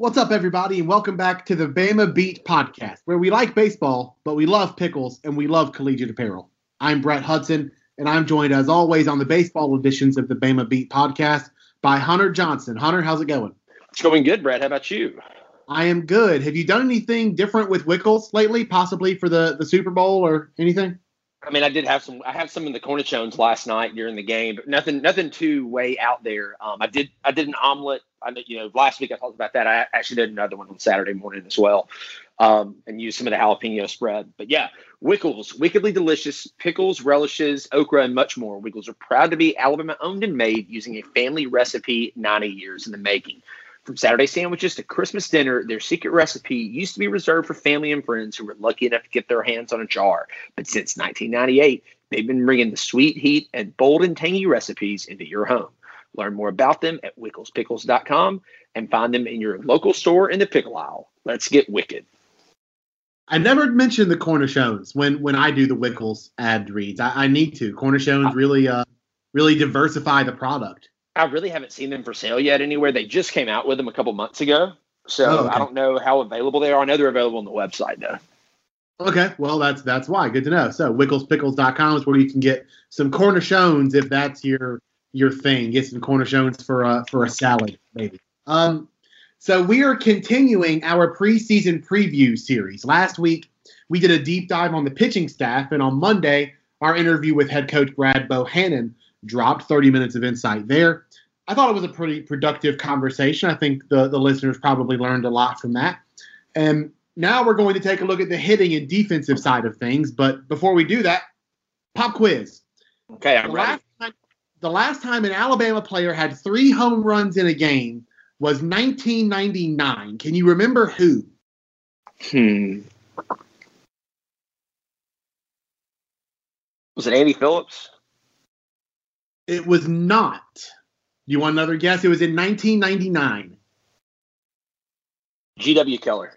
What's up, everybody, and welcome back to the Bama Beat podcast, where we like baseball, but we love pickles and we love collegiate apparel. I'm Brett Hudson, and I'm joined, as always, on the baseball editions of the Bama Beat podcast by Hunter Johnson. Hunter, how's it going? It's going good, Brett. How about you? I am good. Have you done anything different with Wickles lately, possibly for the, the Super Bowl or anything? I mean, I did have some. I have some in the cornichones last night during the game, but nothing, nothing too way out there. Um, I did, I did an omelet. I, you know, last week I talked about that. I actually did another one on Saturday morning as well, um, and used some of the jalapeno spread. But yeah, Wickles, wickedly delicious pickles, relishes, okra, and much more. Wickles are proud to be Alabama owned and made using a family recipe, 90 years in the making. From Saturday sandwiches to Christmas dinner, their secret recipe used to be reserved for family and friends who were lucky enough to get their hands on a jar. But since 1998, they've been bringing the sweet heat and bold and tangy recipes into your home. Learn more about them at wicklespickles.com and find them in your local store in the pickle aisle. Let's get wicked. I never mentioned the cornichones when when I do the Wickles ad reads. I, I need to. Cornichones really uh really diversify the product. I really haven't seen them for sale yet anywhere. They just came out with them a couple months ago. So oh, okay. I don't know how available they are. I know they're available on the website though. Okay, well that's that's why. Good to know. So wicklespickles.com is where you can get some cornichones if that's your your thing. Get some cornichones for a for a salad, maybe. Um so we are continuing our preseason preview series. Last week we did a deep dive on the pitching staff, and on Monday our interview with head coach Brad Bohannon dropped 30 minutes of insight there. I thought it was a pretty productive conversation. I think the, the listeners probably learned a lot from that. And now we're going to take a look at the hitting and defensive side of things. But before we do that, pop quiz. Okay, I'm the ready. Last the last time an Alabama player had three home runs in a game was 1999. Can you remember who? Hmm. Was it Andy Phillips? It was not. You want another guess? It was in 1999. G.W. Keller.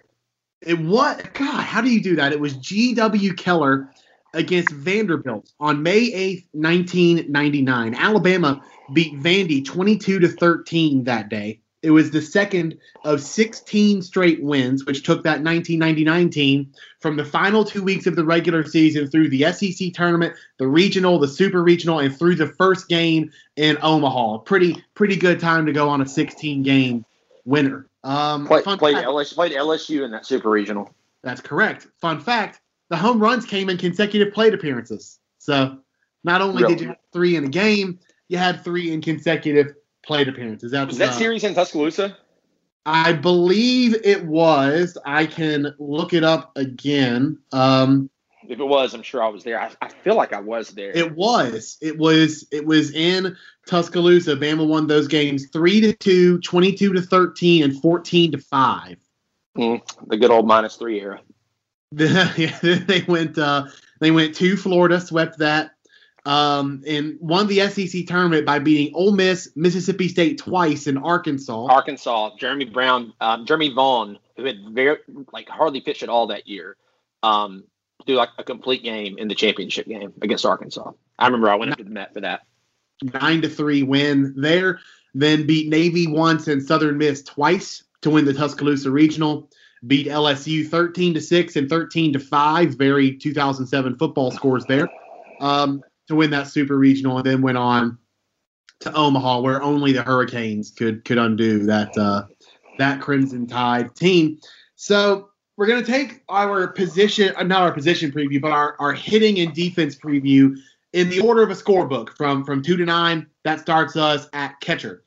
It what? God, how do you do that? It was G.W. Keller against Vanderbilt on May 8th, 1999. Alabama beat Vandy 22 to 13 that day. It was the second of 16 straight wins, which took that 1999 team from the final two weeks of the regular season through the SEC tournament, the regional, the super regional, and through the first game in Omaha. Pretty pretty good time to go on a 16 game winner. Um, Play, played, LSU, played LSU in that super regional. That's correct. Fun fact: the home runs came in consecutive plate appearances. So not only really? did you have three in a game, you had three in consecutive plate appearances. That's, was that uh, series in Tuscaloosa? I believe it was. I can look it up again. Um, if it was, I'm sure I was there. I, I, feel like I was there. It was. It was. It was in Tuscaloosa. Bama won those games three to two, 22 to 13, and 14 to five. Mm, the good old minus three era. they went. Uh, they went to Florida, swept that um, and won the SEC tournament by beating Ole Miss, Mississippi State twice, in Arkansas. Arkansas, Jeremy Brown, um, Jeremy Vaughn, who had very like hardly pitched at all that year, um, do like a complete game in the championship game against Arkansas. I remember I went up to the Met for that. Nine to three win there. Then beat Navy once and Southern Miss twice to win the Tuscaloosa Regional. Beat LSU 13 to 6 and 13 to 5. Very 2007 football scores there. Um, to win that super regional and then went on to Omaha where only the Hurricanes could could undo that uh, that Crimson Tide team. So we're going to take our position, uh, not our position preview, but our, our hitting and defense preview in the order of a scorebook from from two to nine. That starts us at catcher.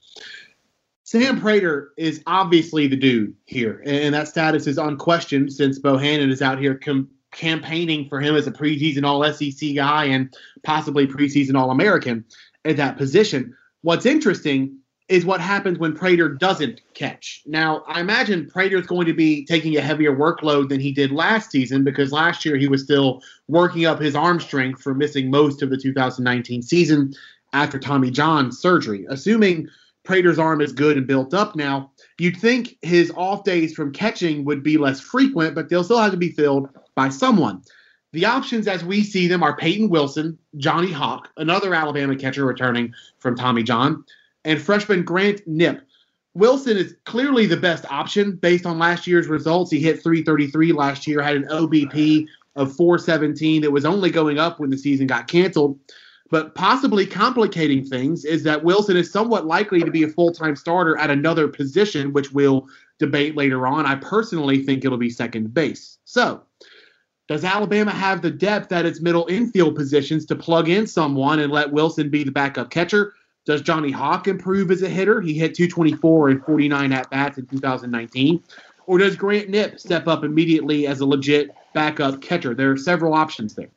Sam Praytor is obviously the dude here, and that status is unquestioned since Bohannon is out here com- campaigning for him as a preseason All SEC guy and possibly preseason All American at that position. What's interesting is what happens when Praytor doesn't catch. Now, I imagine Praytor is going to be taking a heavier workload than he did last season because last year he was still working up his arm strength for missing most of the 2019 season after Tommy John surgery. Assuming Praytor's arm is good and built up now, you'd think his off days from catching would be less frequent, but they'll still have to be filled by someone. The options as we see them are Peyton Wilson, Johnny Hawk, another Alabama catcher returning from Tommy John, and freshman Grant Knipp. Wilson is clearly the best option based on last year's results. He hit 333 last year, had an OBP of 417 that was only going up when the season got canceled. But possibly complicating things is that Wilson is somewhat likely to be a full time starter at another position, which we'll debate later on. I personally think it'll be second base. So, does Alabama have the depth at its middle infield positions to plug in someone and let Wilson be the backup catcher? Does Johnny Hawk improve as a hitter? He hit 224 and 49 at bats in 2019. Or does Grant Knipp step up immediately as a legit backup catcher? There are several options there.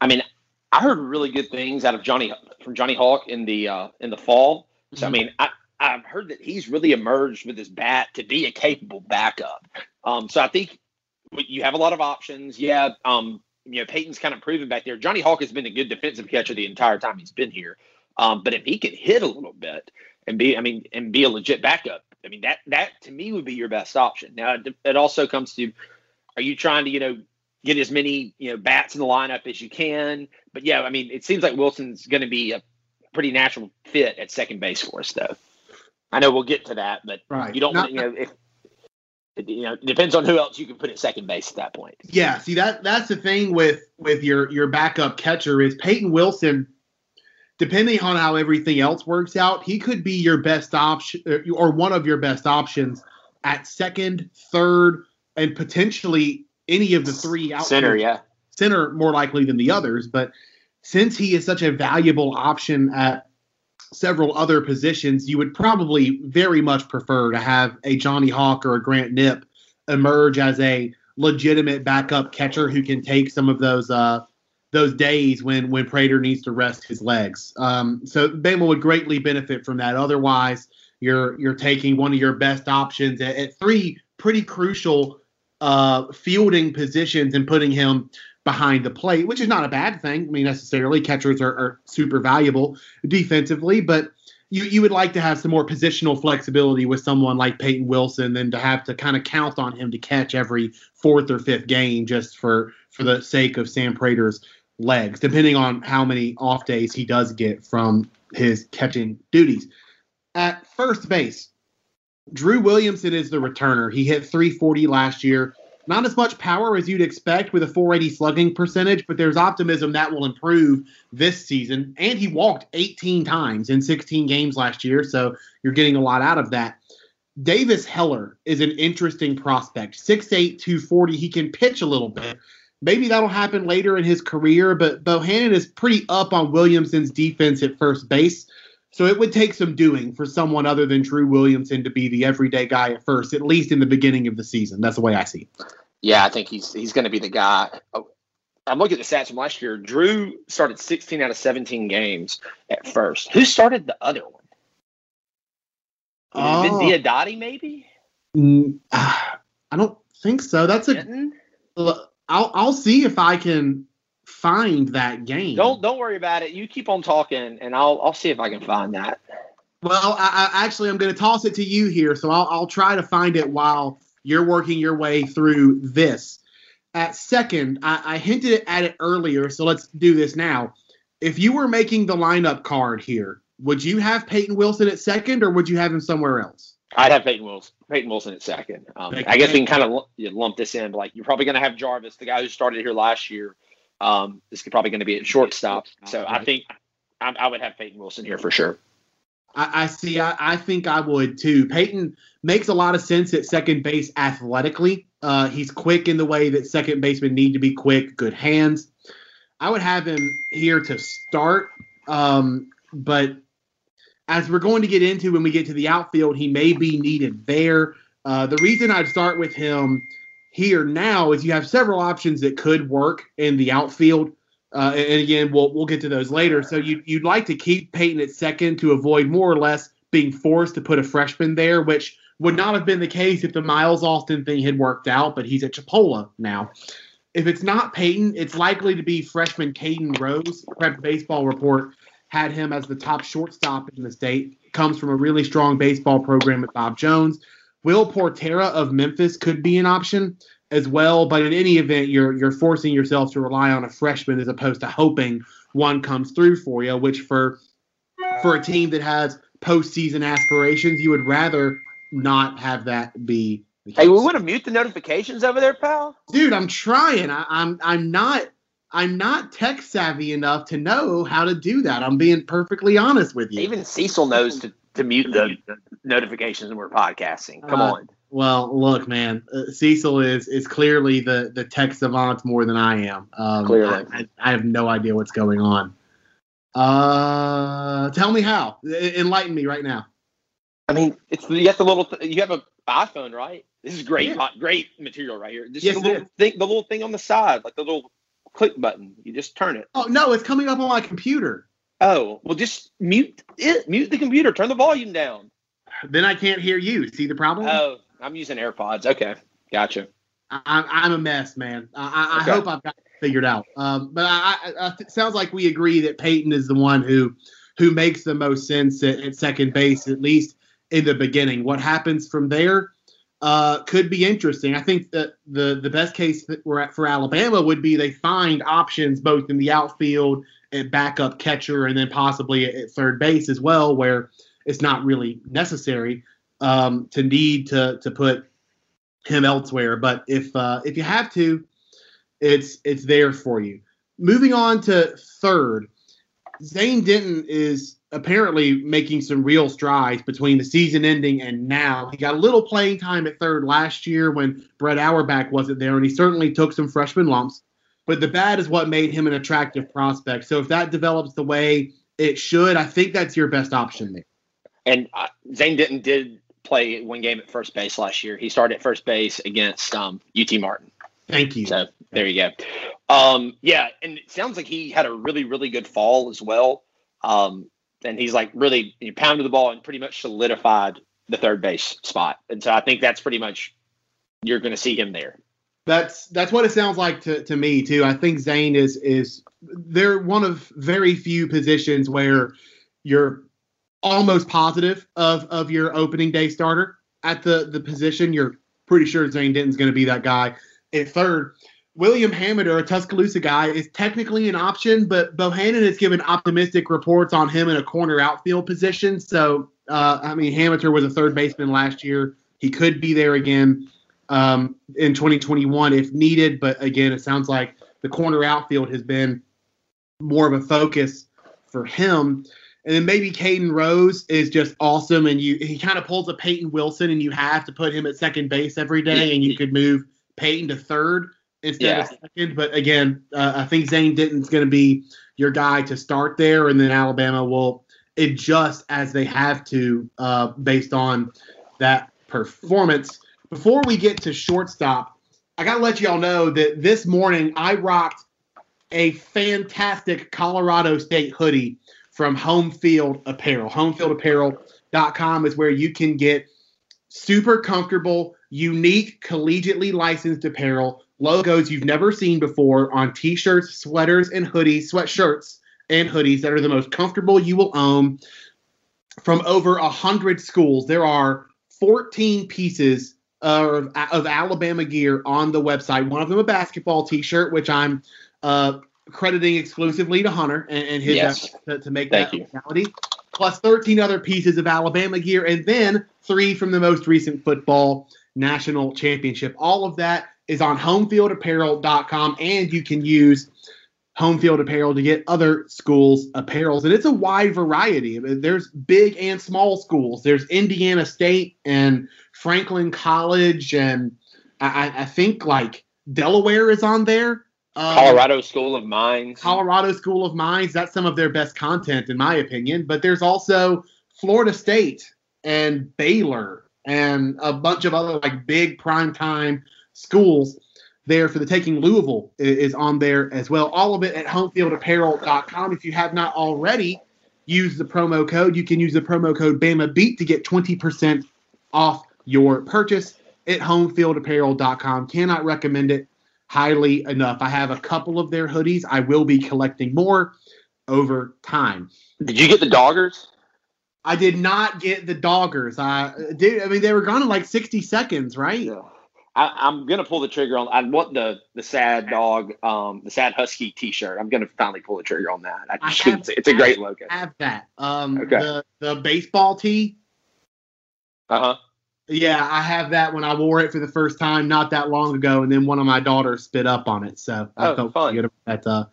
I mean, I heard really good things out of Johnny from Johnny Hawk in the uh, in the fall. So mm-hmm. I mean, I, I've heard that he's really emerged with his bat to be a capable backup. Um, so I think you have a lot of options. Yeah, um, you know, Peyton's kind of proven back there. Johnny Hawk has been a good defensive catcher the entire time he's been here. Um, but if he can hit a little bit and be, I mean, and be a legit backup, I mean, that that to me would be your best option. Now, it, it also comes to, are you trying to, you know, get as many, you know, bats in the lineup as you can? But yeah, I mean, it seems like Wilson's going to be a pretty natural fit at second base for us, though. I know we'll get to that, but right. you don't, Not, you know, if you know, it depends on who else you can put at second base at that point. Yeah, see that that's the thing with with your your backup catcher is Peyton Wilson depending on how everything else works out, he could be your best option or one of your best options at second, third, and potentially any of the three out center. Yeah, center more likely than the others. But since he is such a valuable option at several other positions, you would probably very much prefer to have a Johnny Hawk or a Grant Knipp emerge as a legitimate backup catcher who can take some of those uh, those days when when Praytor needs to rest his legs. Um, so Bama would greatly benefit from that. Otherwise, you're you're taking one of your best options at, at three pretty crucial uh, fielding positions and putting him behind the plate, which is not a bad thing. I mean, necessarily catchers are, are super valuable defensively, but you, you would like to have some more positional flexibility with someone like Peyton Wilson than to have to kind of count on him to catch every fourth or fifth game just for for the sake of Sam Praytor's legs, depending on how many off days he does get from his catching duties. At first base, Drew Williamson is the returner. He hit 340 last year. Not as much power as you'd expect with a 480 slugging percentage, but there's optimism that will improve this season. And he walked 18 times in 16 games last year, so you're getting a lot out of that. Davis Heller is an interesting prospect. 6'8, 240. He can pitch a little bit, Maybe that'll happen later in his career, but Bohannon is pretty up on Williamson's defense at first base. So it would take some doing for someone other than Drew Williamson to be the everyday guy at first, at least in the beginning of the season. That's the way I see it. Yeah, I think he's he's going to be the guy. Oh, I'm looking at the stats from last year. Drew started 16 out of 17 games at first. Who started the other one? Oh. Diodati, maybe? Mm, I don't think so. That's a. I'll I'll see if I can find that game. Don't don't worry about it. You keep on talking, and I'll I'll see if I can find that. Well, I, I actually I'm going to toss it to you here, so I'll I'll try to find it while you're working your way through this. At second, I, I hinted at it earlier, so let's do this now. If you were making the lineup card here, would you have Peyton Wilson at second, or would you have him somewhere else? I'd have Peyton Wilson. Peyton Wilson at second. Um, I guess we can kind of lump this in. But like you're probably going to have Jarvis, the guy who started here last year. Um, this is probably going to be at shortstop. So I think I, I, would have Peyton Wilson here for sure. I, I see. I, I, think I would too. Peyton makes a lot of sense at second base athletically. Uh, he's quick in the way that second basemen need to be quick. Good hands. I would have him here to start, um, but as we're going to get into when we get to the outfield, he may be needed there. Uh, the reason I'd start with him here now is you have several options that could work in the outfield. Uh, and again, we'll we'll get to those later. So you you'd like to keep Peyton at second to avoid more or less being forced to put a freshman there, which would not have been the case if the Miles Austin thing had worked out. But he's at Chipola now. If it's not Peyton, it's likely to be freshman Caden Rose. Prep Baseball Report had him as the top shortstop in the state. Comes from a really strong baseball program at Bob Jones. Will Portera of Memphis could be an option as well, but in any event, you're you're forcing yourself to rely on a freshman as opposed to hoping one comes through for you. Which for for a team that has postseason aspirations, you would rather not have that be. The case. Hey, we want to mute the notifications over there, pal. Dude, I'm trying. I, I'm I'm not I'm not tech savvy enough to know how to do that. I'm being perfectly honest with you. Even Cecil knows to, to mute the notifications when we're podcasting. Come uh, on. Well, look, man, uh, Cecil is is clearly the the tech savant more than I am. Um, clearly, I, I, have no idea what's going on. Uh, tell me how. Enlighten me right now. I mean, it's you have the little you have a iPhone, right? This is great, yeah. great material right here. Just yes, the little thing, the little thing on the side, like the little click button. You just turn it. Oh no, it's coming up on my computer. Oh well, just mute it. Mute the computer. Turn the volume down. Then I can't hear you. See the problem? Oh, I'm using AirPods. Okay, gotcha. I, I'm a mess, man. I, I okay. hope I've got it figured out. Um, but I, I, it sounds like we agree that Peyton is the one who who makes the most sense at, at second base, at least in the beginning. What happens from there? uh, could be interesting. I think that the the best case for Alabama would be they find options both in the outfield and backup catcher, and then possibly at, third base as well, where it's not really necessary um, to need to to put him elsewhere. But if uh, if you have to, it's it's there for you. Moving on to third, Zane Denton is apparently making some real strides between the season ending and now. He got a little playing time at third last year when Brett Auerbach wasn't there, and he certainly took some freshman lumps. But the bat is what made him an attractive prospect. So if that develops the way it should, I think that's your best option there. And uh, Zane Denton did play one game at first base last year. He started at first base against um, UT Martin. Thank you. So there you go. Um, yeah, and it sounds like he had a really, really good fall as well. Um, and he's like really he pounded the ball and pretty much solidified the third base spot. And so I think that's pretty much you're going to see him there. That's that's what it sounds like to, to me too. I think Zane is is they're one of very few positions where you're almost positive of of your opening day starter at the the position. You're pretty sure Zane Denton's going to be that guy at third. William Hamiter, a Tuscaloosa guy, is technically an option, but Bohannon has given optimistic reports on him in a corner outfield position. So, uh, I mean, Hamiter was a third baseman last year. He could be there again um, in 2021 if needed. But again, it sounds like the corner outfield has been more of a focus for him. And then maybe Caden Rose is just awesome, and you he kind of pulls a Peyton Wilson, and you have to put him at second base every day, and you could move Peyton to third instead yeah. of second. But again, uh, I think Zane Denton's going to be your guy to start there, and then Alabama will adjust as they have to uh, based on that performance. Before we get to shortstop, I got to let y'all know that this morning I rocked a fantastic Colorado State hoodie from Home Field Apparel. Homefieldapparel.com is where you can get super comfortable, unique, collegiately licensed apparel logos you've never seen before on t-shirts, sweaters, and hoodies, sweatshirts and hoodies that are the most comfortable you will own from over a hundred schools. There are 14 pieces of, of Alabama gear on the website. One of them a basketball t-shirt, which I'm uh, crediting exclusively to Hunter and, and his yes. to, to, make Thank that you. reality. Plus 13 other pieces of Alabama gear, and then three from the most recent football national championship. All of that is on homefieldapparel.com, and you can use Homefield Apparel to get other schools' apparels. And it's a wide variety. There's big and small schools. There's Indiana State and Franklin College, and I, I think like Delaware is on there. Um, Colorado School of Mines. Colorado School of Mines. That's some of their best content, in my opinion. But there's also Florida State and Baylor and a bunch of other like big prime time schools there for the taking. Louisville is on there as well. All of it at homefieldapparel.com. If you have not already use the promo code, you can use the promo code BamaBeat to get 20% off your purchase at homefieldapparel.com. Cannot recommend it highly enough. I have a couple of their hoodies. I will be collecting more over time. Did you get the doggers? I did not get the doggers. I did. I mean, they were gone in like 60 seconds, right? Yeah. I, am gonna pull the trigger on. I want the the sad dog, um, the sad husky T-shirt. I'm gonna finally pull the trigger on that. I, I have, it's, it's, a great logo. I have that. Um, okay. the the baseball tee. Uh huh. Yeah, I have that when I wore it for the first time not that long ago, and then one of my daughters spit up on it. So I oh, felt fun. good about that uh,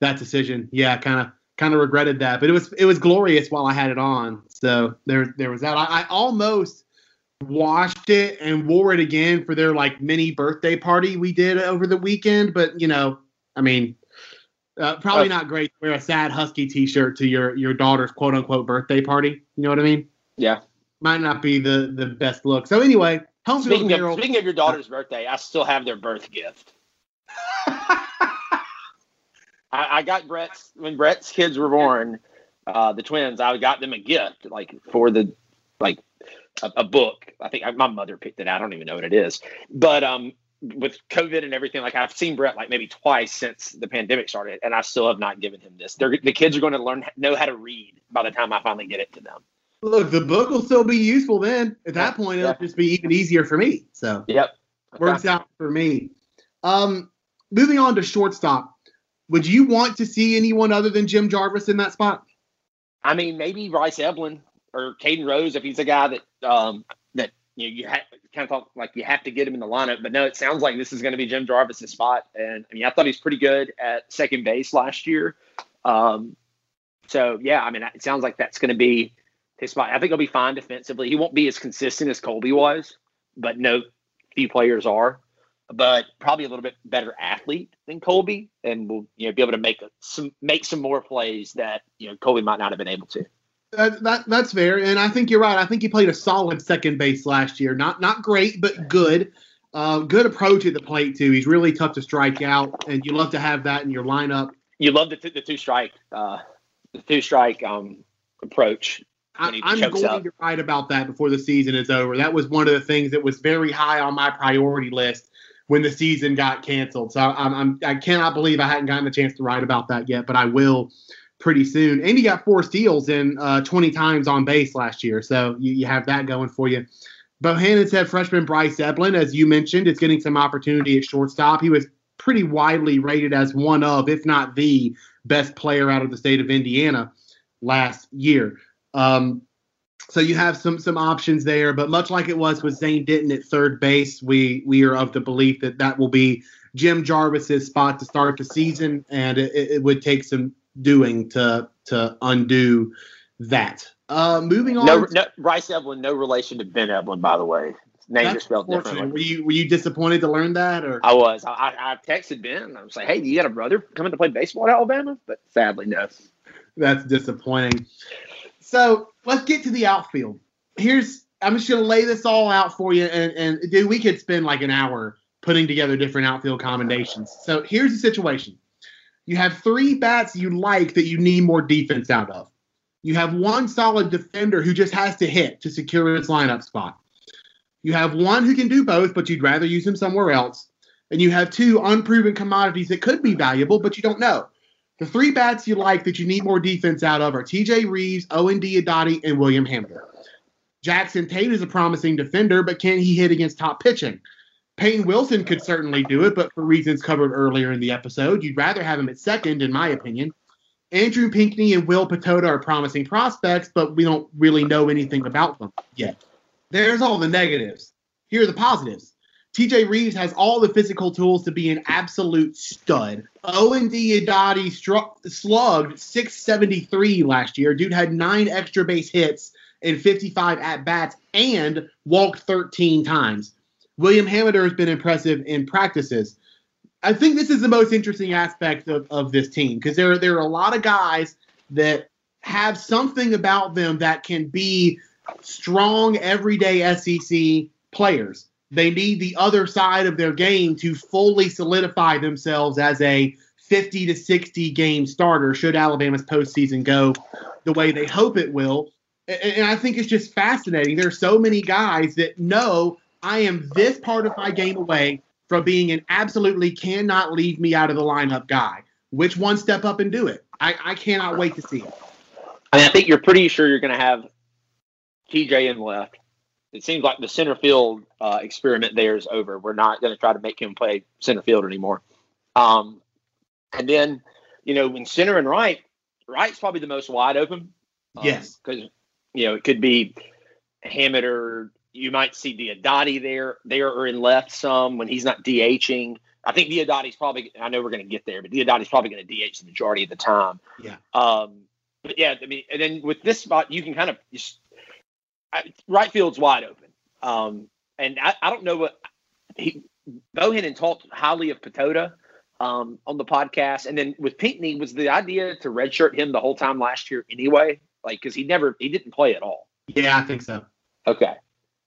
that decision. Yeah, kind of kind of regretted that, but it was it was glorious while I had it on. So there there was that. I, I almost washed it and wore it again for their like mini birthday party we did over the weekend. But you know, I mean, uh, probably uh, not great to wear a sad husky T-shirt to your your daughter's quote unquote birthday party. You know what I mean? Yeah. Might not be the the best look. So anyway, speaking of, speaking of your daughter's birthday, I still have their birth gift. I, I, got Brett's when Brett's kids were born, uh, the twins. I got them a gift like for the like a, a book. I think I, my mother picked it out. I don't even know what it is. But um, with COVID and everything, like I've seen Brett like maybe twice since the pandemic started, and I still have not given him this. They're, the kids are going to learn know how to read by the time I finally get it to them. Look, the book will still be useful then. At that point, it'll just be even easier for me. So yep, works out for me. Um, moving on to shortstop. Would you want to see anyone other than Jim Jarvis in that spot? I mean, maybe Bryce Eblin or Caden Rose if he's a guy that um, that you know, you have, kind of thought like you have to get him in the lineup. But no, it sounds like this is going to be Jim Jarvis's spot. And I mean, I thought he's pretty good at second base last year. Um, so yeah, I mean, it sounds like that's going to be his spot. I think he'll be fine defensively. He won't be as consistent as Colby was, but no few players are. But probably a little bit better athlete than Colby, and will you know be able to make some make some more plays that you know Colby might not have been able to. That, that that's fair, and I think you're right. I think he played a solid second base last year. Not not great, but good. Uh, good approach at the plate too. He's really tough to strike out, and you love to have that in your lineup. You love the, t- the two strike, uh, the two strike um, approach. I, am going to write about that before the season is over. That was one of the things that was very high on my priority list when the season got canceled. So I'm, I'm I cannot believe I hadn't gotten a chance to write about that yet, but I will pretty soon. And he got four steals in uh, 20 times on base last year. So you, you have that going for you. Bohannon said freshman Bryce Eblin, as you mentioned, is getting some opportunity at shortstop. He was pretty widely rated as one of, if not the best player out of the state of Indiana last year. Um, so you have some some options there, but much like it was with Zane Denton at third base, we we are of the belief that that will be Jim Jarvis's spot to start the season, and it, it would take some doing to to undo that. Uh, moving on. No, no, Bryce Eblin, no relation to Ben Evelyn, by the way. Names are spelled differently. Were you were you disappointed to learn that, or I was? I, I texted Ben. I was like, "Hey, do you got a brother coming to play baseball at Alabama?" But sadly, no. That's disappointing. So let's get to the outfield. Here's I'm just gonna lay this all out for you, and and dude, we could spend like an hour putting together different outfield combinations. So here's the situation. You have three bats you like that you need more defense out of. You have one solid defender who just has to hit to secure his lineup spot. You have one who can do both, but you'd rather use him somewhere else. And you have two unproven commodities that could be valuable, but you don't know. The three bats you like that you need more defense out of are TJ Reeves, Owen Diodati, and William Hamiter. Jackson Tate is a promising defender, but can he hit against top pitching? Peyton Wilson could certainly do it, but for reasons covered earlier in the episode, you'd rather have him at second, in my opinion. Andrew Pinckney and Will Pitoda are promising prospects, but we don't really know anything about them yet. There's all the negatives. Here are the positives. TJ Reeves has all the physical tools to be an absolute stud. Owen Diodati slugged 673 last year. Dude had nine extra base hits and 55 at bats and walked 13 times. William Hamiter has been impressive in practices. I think this is the most interesting aspect of, of this team because there, there are a lot of guys that have something about them that can be strong, everyday SEC players. They need the other side of their game to fully solidify themselves as a 50 to 60 game starter should Alabama's postseason go the way they hope it will. And I think it's just fascinating. There's so many guys that know I am this part of my game away from being an absolutely cannot leave me out of the lineup guy. Which one step up and do it? I, I cannot wait to see it. I mean, I think you're pretty sure you're going to have TJ in left, it seems like the center field uh, experiment there is over. We're not going to try to make him play center field anymore. Um, and then, you know, when center and right, right's probably the most wide open. Um, yes, because you know it could be Hammett or you might see Diodati there, there or in left some when he's not DHing. I think Diodati's probably. I know we're going to get there, but Diodati's probably going to DH the majority of the time. Yeah. Um. But yeah, I mean, and then with this spot, you can kind of just right field's wide open. Um. And I, I don't know what he Bohannon talked highly of Pitoda um, on the podcast, and then with Pinckney was the idea to redshirt him the whole time last year anyway, like because he never he didn't play at all. Yeah, I think so. Okay,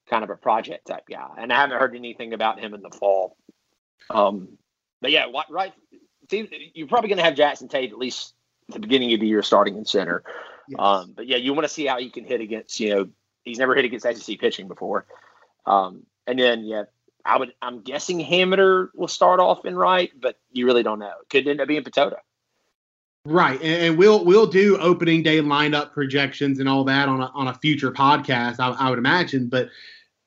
kind of a project type guy, and I haven't heard anything about him in the fall. Um, but yeah, right. See, you're probably going to have Jackson Tate at least at the beginning of the year starting in center. Yes. Um, but yeah, you want to see how he can hit against. You know, he's never hit against SEC pitching before. Um, and then yeah, I would. I'm guessing Hamiter will start off in right, but you really don't know. Could end up being Pitoda. Right, and we'll we'll do opening day lineup projections and all that on a on a future podcast. I, I would imagine, but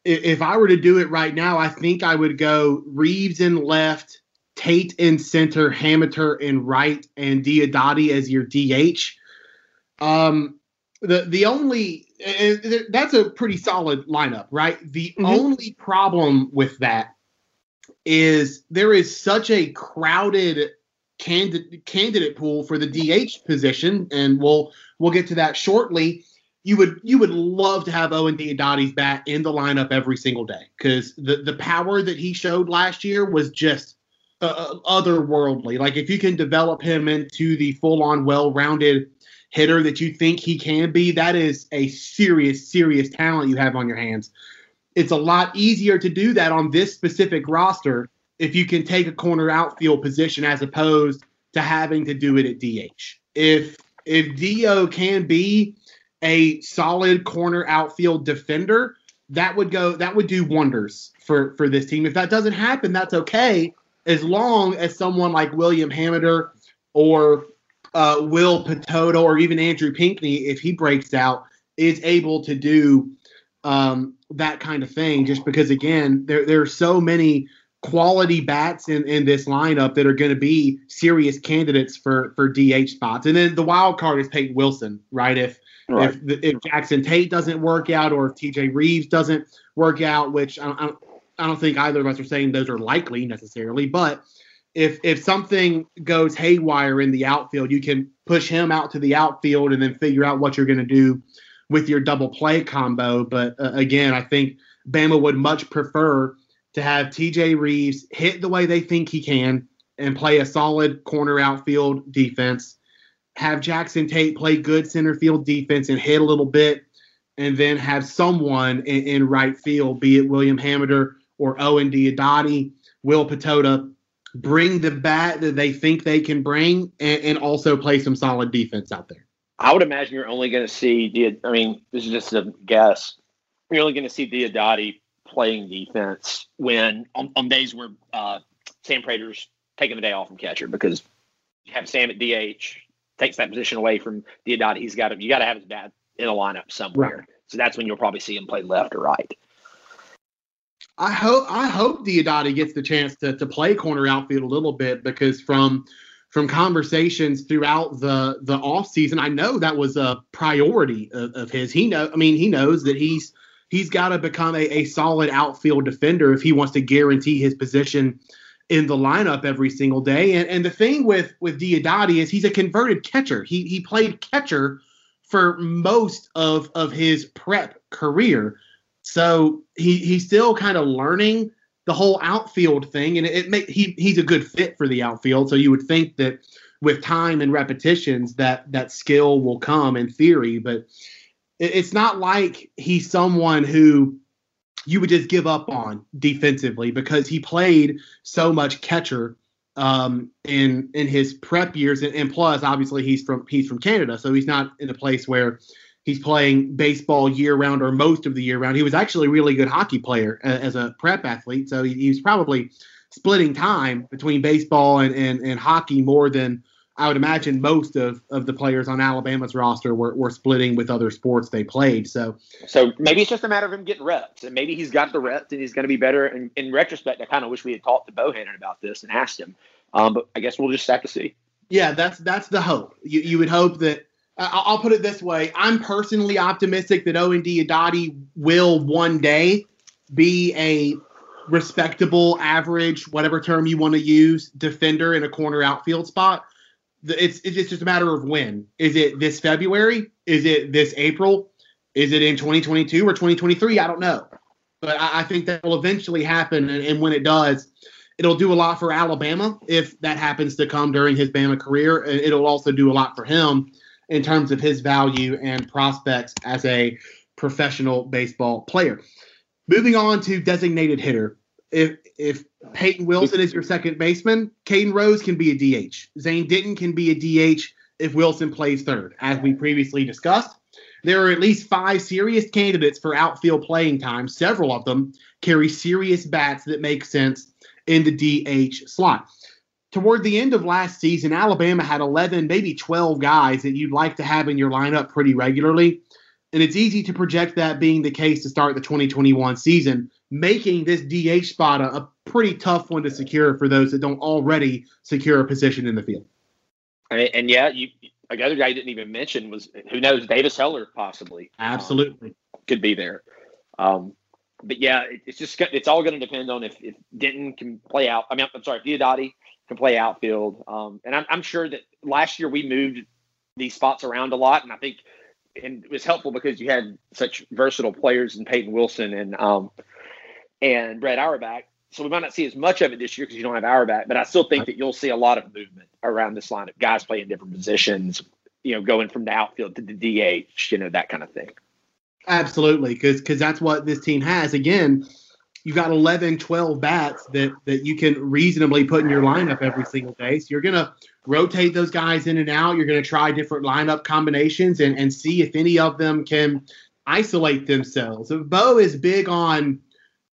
if I were to do it right now, I think I would go Reeves in left, Tate in center, Hamiter in right, and Diodati as your DH. Um, the the only that's a pretty solid lineup, right? The mm-hmm. only problem with that is there is such a crowded candidate candidate pool for the DH position, and we'll we'll get to that shortly. You would you would love to have Owen Diodati's bat in the lineup every single day because the the power that he showed last year was just uh, uh otherworldly. Like if you can develop him into the full on well rounded hitter that you think he can be, that is a serious serious talent you have on your hands. It's a lot easier to do that on this specific roster if you can take a corner outfield position as opposed to having to do it at DH. If if Dio can be a solid corner outfield defender, that would go that would do wonders for for this team. If that doesn't happen, that's okay as long as someone like William Hamiter or uh, Will Pitoda or even Andrew Pinckney, if he breaks out, is able to do um, that kind of thing. Just because again, there there are so many quality bats in, in this lineup that are going to be serious candidates for for DH spots. And then the wild card is Peyton Wilson, right? If right. if if Jackson Tate doesn't work out or if TJ Reeves doesn't work out, which I, I, I don't think either of us are saying those are likely necessarily, but if if something goes haywire in the outfield, you can push him out to the outfield and then figure out what you're going to do with your double play combo. But uh, again, I think Bama would much prefer to have TJ Reeves hit the way they think he can and play a solid corner outfield defense. Have Jackson Tate play good center field defense and hit a little bit, and then have someone in, in right field, be it William Hamiter or Owen Diodati, Will Pitoda, bring the bat that they think they can bring and, and also play some solid defense out there. I would imagine you're only going to see, the. I mean, this is just a guess. You're only going to see Diodati playing defense when on, on days where uh, Sam Praytor's taking the day off from catcher because you have Sam at DH takes that position away from Diodati. He's got to you got to have his bat in a lineup somewhere. Right. So that's when you'll probably see him play left or right. I hope I hope Diodati gets the chance to to play corner outfield a little bit because from from conversations throughout the the off season, I know that was a priority of, of his. He know I mean he knows that he's he's got to become a, a solid outfield defender if he wants to guarantee his position in the lineup every single day. And, and the thing with with Diodati is he's a converted catcher. He he played catcher for most of of his prep career, so he he's still kind of learning the whole outfield thing, and it, it make he he's a good fit for the outfield. So you would think that with time and repetitions that that skill will come in theory, but it's not like he's someone who you would just give up on defensively because he played so much catcher um, in in his prep years, and, and, plus, obviously, he's from he's from Canada, so he's not in a place where he's playing baseball year round or most of the year round. He was actually a really good hockey player as, as a prep athlete, so he, he, was probably splitting time between baseball and, and, and hockey more than I would imagine most of, of the players on Alabama's roster were, were splitting with other sports they played. So, so maybe it's just a matter of him getting reps, and maybe he's got the reps and he's going to be better. And in retrospect, I kind of wish we had talked to Bohannon about this and asked him. Um, but I guess we'll just have to see. Yeah, that's that's the hope. You you would hope that. I'll put it this way: I'm personally optimistic that Owen Diodati will one day be a respectable, average, whatever term you want to use, defender in a corner outfield spot. It's it's just a matter of when. Is it this February? Is it this April? Is it in 2022 or 2023? I don't know, but I, think that will eventually happen, and when it does, it'll do a lot for Alabama if that happens to come during his Bama career. It'll also do a lot for him in terms of his value and prospects as a professional baseball player. Moving on to designated hitter. If if Peyton Wilson is your second baseman, Caden Rose can be a DH. Zane Denton can be a DH if Wilson plays third, as we previously discussed. There are at least five serious candidates for outfield playing time. Several of them carry serious bats that make sense in the DH slot. Toward the end of last season, Alabama had 11, maybe 12 guys that you'd like to have in your lineup pretty regularly. And it's easy to project that being the case to start the 2021 season, making this DH spot a, a pretty tough one to secure for those that don't already secure a position in the field. And, and yeah, you, another guy you didn't even mention was who knows Davis Heller possibly. Absolutely um, could be there. Um, but yeah, it, it's just it's all going to depend on if, if Denton can play out. I mean, I'm sorry, if Diodati can play outfield. Um, and I'm, I'm sure that last year we moved these spots around a lot, and I think and it was helpful because you had such versatile players in Peyton Wilson and um, and Brett Auerbach. So we might not see as much of it this year because you don't have Auerbach, but I still think that you'll see a lot of movement around this lineup. Guys playing different positions, you know, going from the outfield to the DH, you know, that kind of thing. Absolutely, because because that's what this team has. Again, you've got 11, 12 bats that that you can reasonably put in your lineup every single day. So you're gonna rotate those guys in and out. You're gonna try different lineup combinations and and see if any of them can isolate themselves. Bo is big on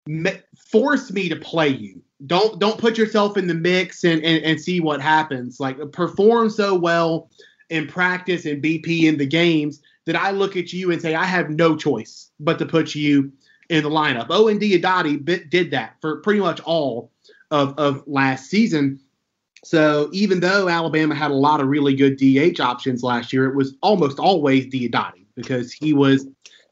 me, force me to play you. Don't don't put yourself in the mix and, and and see what happens. Like perform so well in practice and BP in the games that I look at you and say, I have no choice but to put you in the lineup. Owen Diodati did that for pretty much all of, of last season. So even though Alabama had a lot of really good DH options last year, it was almost always Diodati because he was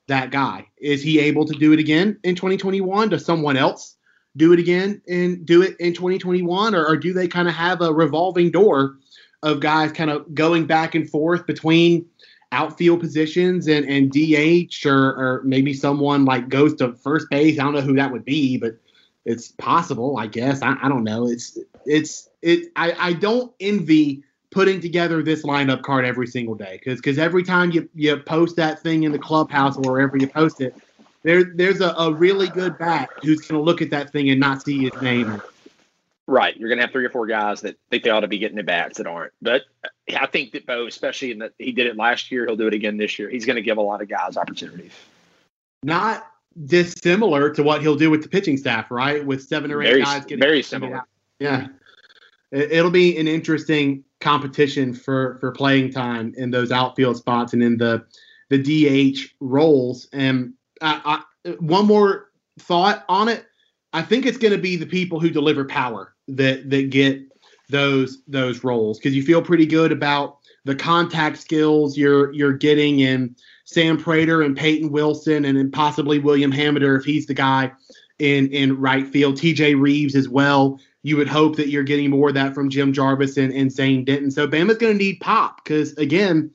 that guy. Is he able to do it again in 2021? Does someone else do it again and do it in 2021? Or, or do they kind of have a revolving door of guys kind of going back and forth between – outfield positions and, and DH or, or maybe someone like goes to first base. I don't know who that would be, but it's possible, I guess. I, I don't know. It's it's it I, I don't envy putting together this lineup card every single day because because every time you, you post that thing in the clubhouse or wherever you post it, there there's a, a really good bat who's gonna look at that thing and not see his name Right. You're going to have three or four guys that think they ought to be getting the bats that aren't. But I think that Bo, especially in that he did it last year, he'll do it again this year. He's going to give a lot of guys opportunities. Not dissimilar to what he'll do with the pitching staff, right? With seven or eight very, guys getting very similar. Yeah. It'll be an interesting competition for for playing time in those outfield spots and in the the DH roles. And I, I, one more thought on it. I think it's going to be the people who deliver power that that get those those roles because you feel pretty good about the contact skills you're you're getting in Sam Praytor and Peyton Wilson and then possibly William Hamiter if he's the guy in in right field. TJ Reeves as well. You would hope that you're getting more of that from Jim Jarvis and, and Zane Denton. So Bama's going to need pop because again,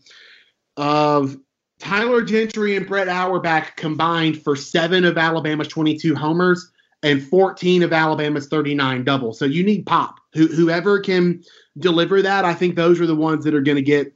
of Tyler Gentry and Brett Auerbach combined for seven of Alabama's 22 homers and 14 of Alabama's 39 doubles. So you need pop. Who, whoever can deliver that, I think those are the ones that are going to get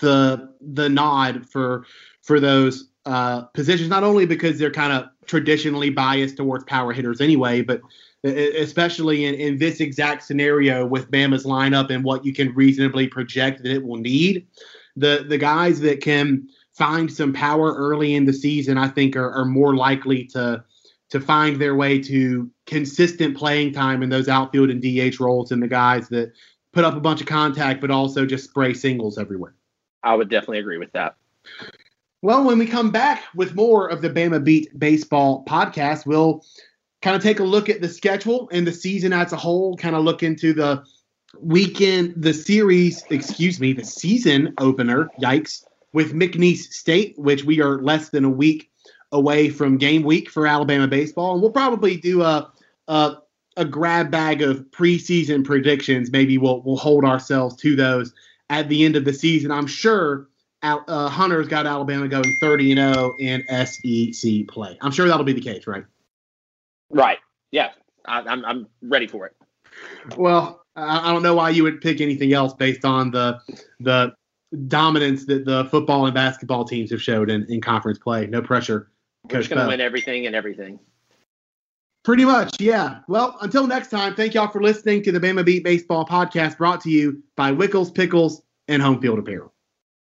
the the nod for for those uh, positions. Not only because they're kind of traditionally biased towards power hitters anyway, but especially in, in this exact scenario with Bama's lineup and what you can reasonably project that it will need. The the guys that can find some power early in the season, I think, are, are more likely to to find their way to consistent playing time in those outfield and DH roles and the guys that put up a bunch of contact, but also just spray singles everywhere. I would definitely agree with that. Well, when we come back with more of the Bama Beat Baseball podcast, we'll kind of take a look at the schedule and the season as a whole, kind of look into the weekend, the series, excuse me, the season opener, yikes, with McNeese State, which we are less than a week away from game week for Alabama baseball. And we'll probably do a, a, a grab bag of preseason predictions. Maybe we'll, we'll hold ourselves to those at the end of the season. I'm sure uh, Hunter's got Alabama going 30 and 0 in SEC play. I'm sure that'll be the case, right? Right. Yeah. I, I'm I'm ready for it. Well, I, I don't know why you would pick anything else based on the the dominance that the football and basketball teams have showed in, in conference play. No pressure. We're just going to win everything and everything. Pretty much, yeah. Well, until next time, thank y'all for listening to the Bama Beat Baseball podcast brought to you by Wickles, Pickles, and Home Field Apparel.